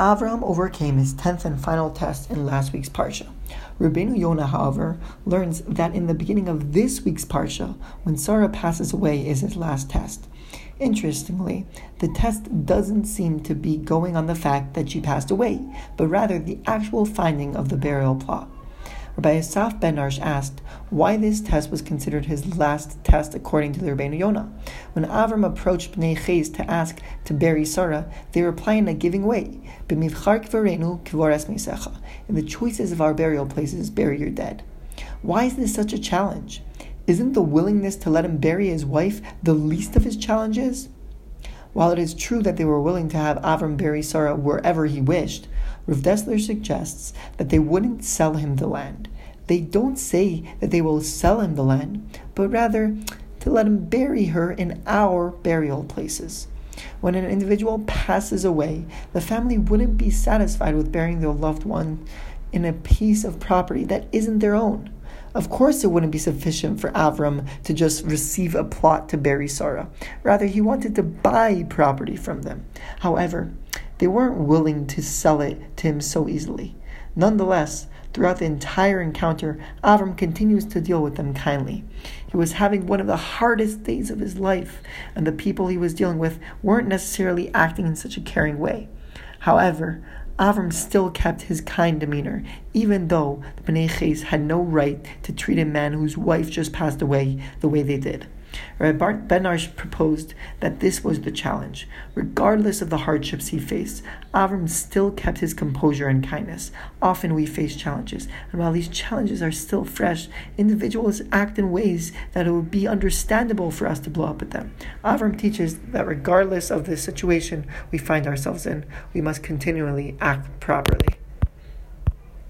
Avram overcame his tenth and final test in last week's parsha. Rabbeinu Yonah, however, learns that in the beginning of this week's parsha, when Sarah passes away, is his last test. Interestingly, the test doesn't seem to be going on the fact that she passed away, but rather the actual finding of the burial plot. Rabbi Assaf Bednarsh asked why this test was considered his last test according to the Rabbeinu Yonah. When Avram approached Bnei Ches to ask to bury Sarah, they replied in a giving way, In the choices of our burial places, bury your dead. Why is this such a challenge? Isn't the willingness to let him bury his wife the least of his challenges? While it is true that they were willing to have Avram bury Sarah wherever he wished, Rav Dessler suggests that they wouldn't sell him the land. They don't say that they will sell him the land, but rather to let him bury her in our burial places. When an individual passes away, the family wouldn't be satisfied with burying their loved one in a piece of property that isn't their own. Of course, it wouldn't be sufficient for Avram to just receive a plot to bury Sarah. Rather, he wanted to buy property from them. However, they weren't willing to sell it to him so easily. Nonetheless, throughout the entire encounter, Avram continues to deal with them kindly. He was having one of the hardest days of his life, and the people he was dealing with weren't necessarily acting in such a caring way. However, Avram still kept his kind demeanor, even though the Bnei Ches had no right to treat a man whose wife just passed away the way they did. Rabbi Bednarsh proposed that this was the challenge. Regardless of the hardships he faced, Avram still kept his composure and kindness. Often we face challenges, and while these challenges are still fresh, individuals act in ways that it would be understandable for us to blow up at them. Avram teaches that regardless of the situation we find ourselves in, we must continually act properly.